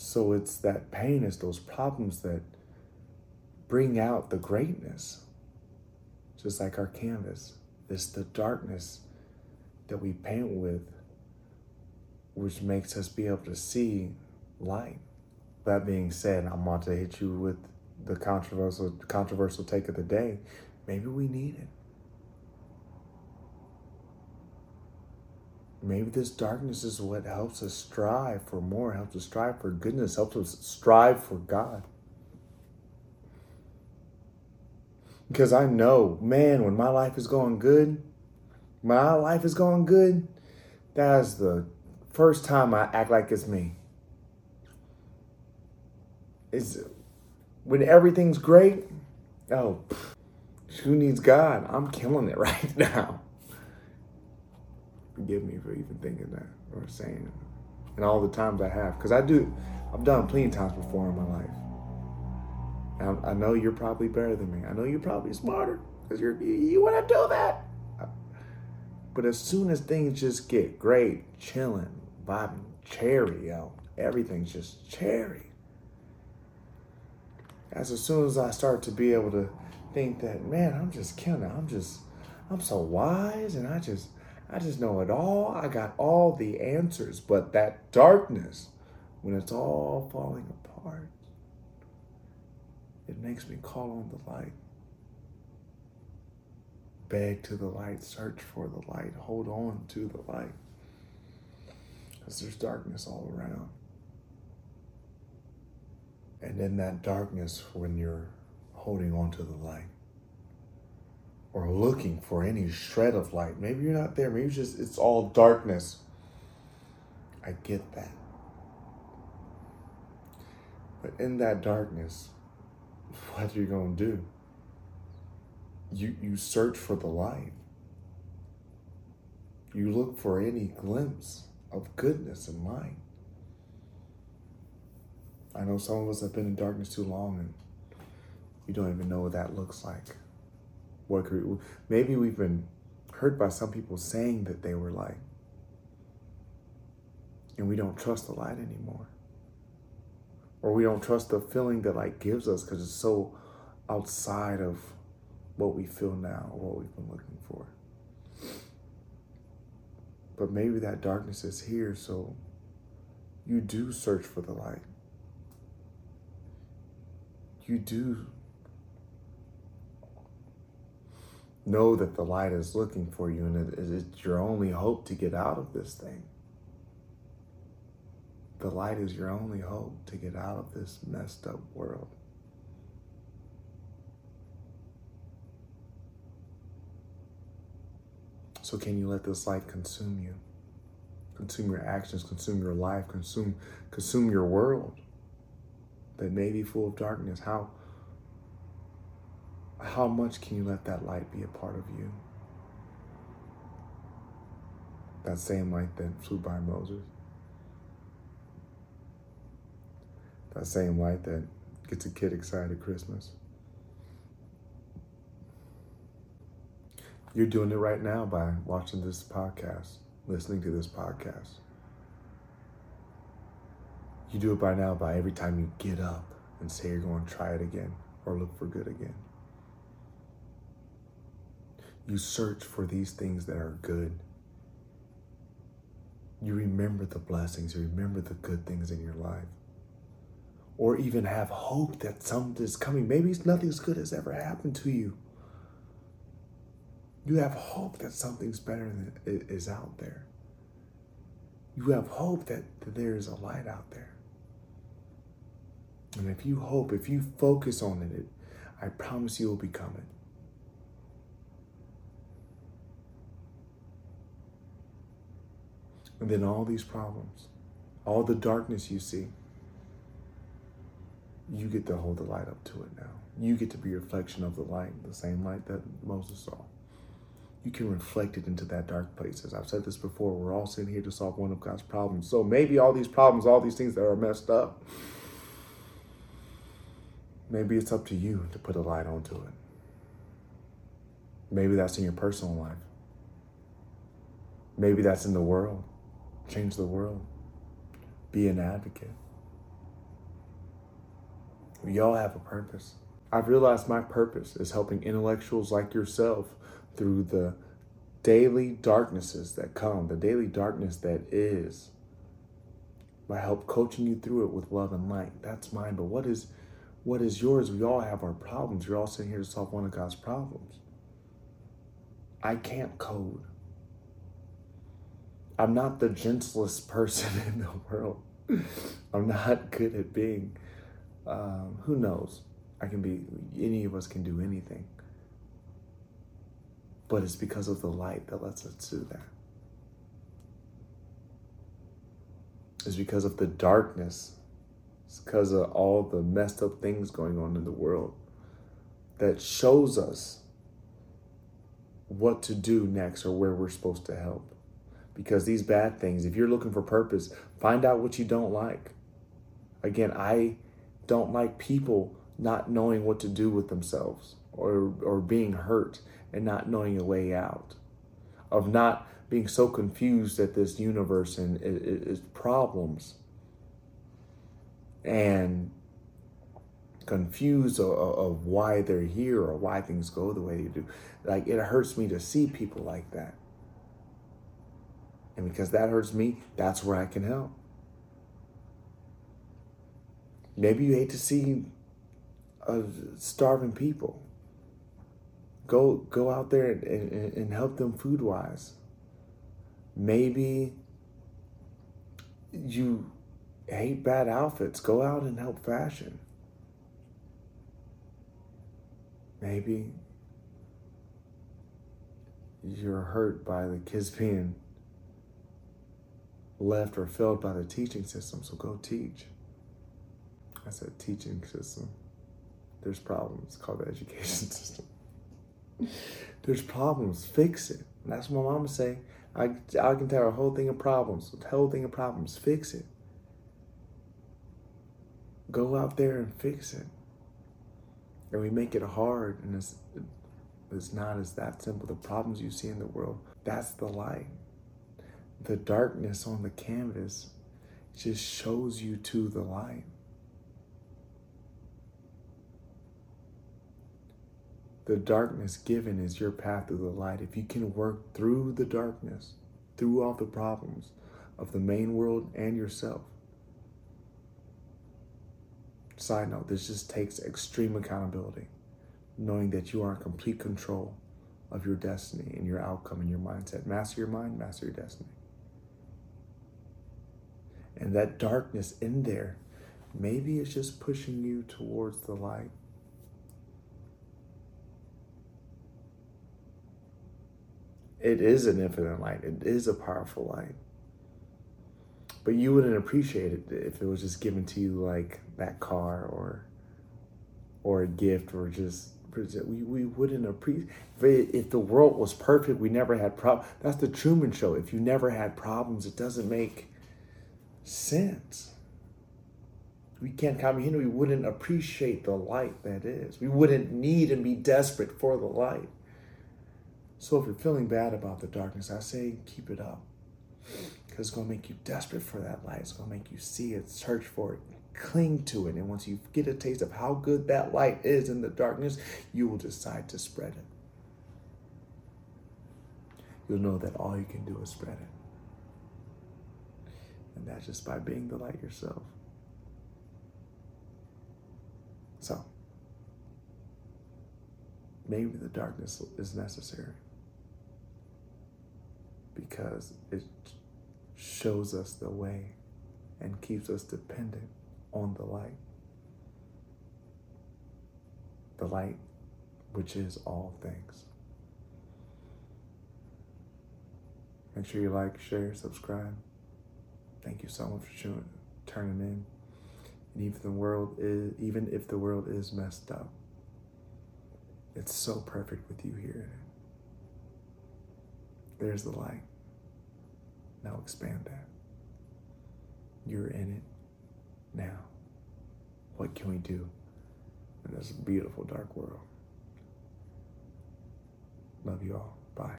So it's that pain, it's those problems that bring out the greatness. Just like our canvas. It's the darkness that we paint with, which makes us be able to see light. That being said, I'm about to hit you with the controversial controversial take of the day. Maybe we need it. Maybe this darkness is what helps us strive for more, helps us strive for goodness, helps us strive for God. Because I know, man, when my life is going good, my life is going good, that's the first time I act like it's me. It's when everything's great, oh, who needs God? I'm killing it right now. Forgive me for even thinking that or saying it. And all the times I have, because I do, I've done plenty of times before in my life. And I know you're probably better than me. I know you're probably smarter because you're you, you want to do that. But as soon as things just get great, chilling, vibing, cherry, yo, everything's just cherry. As, soon as I start to be able to think that, man, I'm just killing it. I'm just, I'm so wise and I just, I just know it all. I got all the answers. But that darkness, when it's all falling apart, it makes me call on the light. Beg to the light, search for the light, hold on to the light. Because there's darkness all around. And in that darkness, when you're holding on to the light or looking for any shred of light, maybe you're not there, maybe it's just it's all darkness. I get that. But in that darkness, what are you going to do? You, you search for the light. You look for any glimpse of goodness and light. I know some of us have been in darkness too long and you don't even know what that looks like. Could, maybe we've been hurt by some people saying that they were light. And we don't trust the light anymore or we don't trust the feeling that light gives us because it's so outside of what we feel now or what we've been looking for. But maybe that darkness is here, so you do search for the light. You do know that the light is looking for you and it's your only hope to get out of this thing. The light is your only hope to get out of this messed up world. So, can you let this light consume you? Consume your actions, consume your life, consume, consume your world that may be full of darkness. How, how much can you let that light be a part of you? That same light that flew by Moses. That same light that gets a kid excited at Christmas. You're doing it right now by watching this podcast, listening to this podcast. You do it by now by every time you get up and say you're going to try it again or look for good again. You search for these things that are good. You remember the blessings, you remember the good things in your life or even have hope that something is coming. Maybe nothing as good has ever happened to you. You have hope that something's better than is out there. You have hope that, that there is a light out there. And if you hope, if you focus on it, I promise you will become it. And then all these problems, all the darkness you see, you get to hold the light up to it now. You get to be a reflection of the light, the same light that Moses saw. You can reflect it into that dark place. As I've said this before, we're all sitting here to solve one of God's problems. So maybe all these problems, all these things that are messed up, maybe it's up to you to put a light onto it. Maybe that's in your personal life. Maybe that's in the world. Change the world. Be an advocate. We all have a purpose. I've realized my purpose is helping intellectuals like yourself through the daily darknesses that come, the daily darkness that is. I help coaching you through it with love and light. That's mine. But what is what is yours? We all have our problems. You're all sitting here to solve one of God's problems. I can't code. I'm not the gentlest person in the world. I'm not good at being. Um, who knows? I can be. Any of us can do anything. But it's because of the light that lets us do that. It's because of the darkness. It's because of all the messed up things going on in the world that shows us what to do next or where we're supposed to help. Because these bad things, if you're looking for purpose, find out what you don't like. Again, I don't like people not knowing what to do with themselves or, or being hurt and not knowing a way out, of not being so confused at this universe and its problems and confused of, of, why they're here or why things go the way they do. Like it hurts me to see people like that. And because that hurts me, that's where I can help. Maybe you hate to see uh, starving people. Go go out there and, and, and help them food wise. Maybe you hate bad outfits. Go out and help fashion. Maybe you're hurt by the kids being left or filled by the teaching system, so go teach. I said teaching system. There's problems called the education system. There's problems. Fix it. And that's what my mama say. I, I can tell her a whole thing of problems. A whole thing of problems. Fix it. Go out there and fix it. And we make it hard, and it's it's not as that simple. The problems you see in the world, that's the light. The darkness on the canvas just shows you to the light. The darkness given is your path to the light. If you can work through the darkness, through all the problems of the main world and yourself. Side note, this just takes extreme accountability, knowing that you are in complete control of your destiny and your outcome and your mindset. Master your mind, master your destiny. And that darkness in there, maybe it's just pushing you towards the light. it is an infinite light. It is a powerful light. But you wouldn't appreciate it if it was just given to you like that car or or a gift or just we, we wouldn't appreciate if the world was perfect we never had problems that's the truman show if you never had problems it doesn't make sense we can't comprehend we wouldn't appreciate the light that is we wouldn't need and be desperate for the light so if you're feeling bad about the darkness, I say keep it up. Because it's going to make you desperate for that light. It's going to make you see it, search for it, cling to it. And once you get a taste of how good that light is in the darkness, you will decide to spread it. You'll know that all you can do is spread it. And that's just by being the light yourself. So, maybe the darkness is necessary because it shows us the way and keeps us dependent on the light. The light, which is all things. Make sure you like, share, subscribe. Thank you so much for tuning, turning in. And even the world is, even if the world is messed up, it's so perfect with you here there's the light. Now expand that. You're in it now. What can we do in this beautiful dark world? Love you all.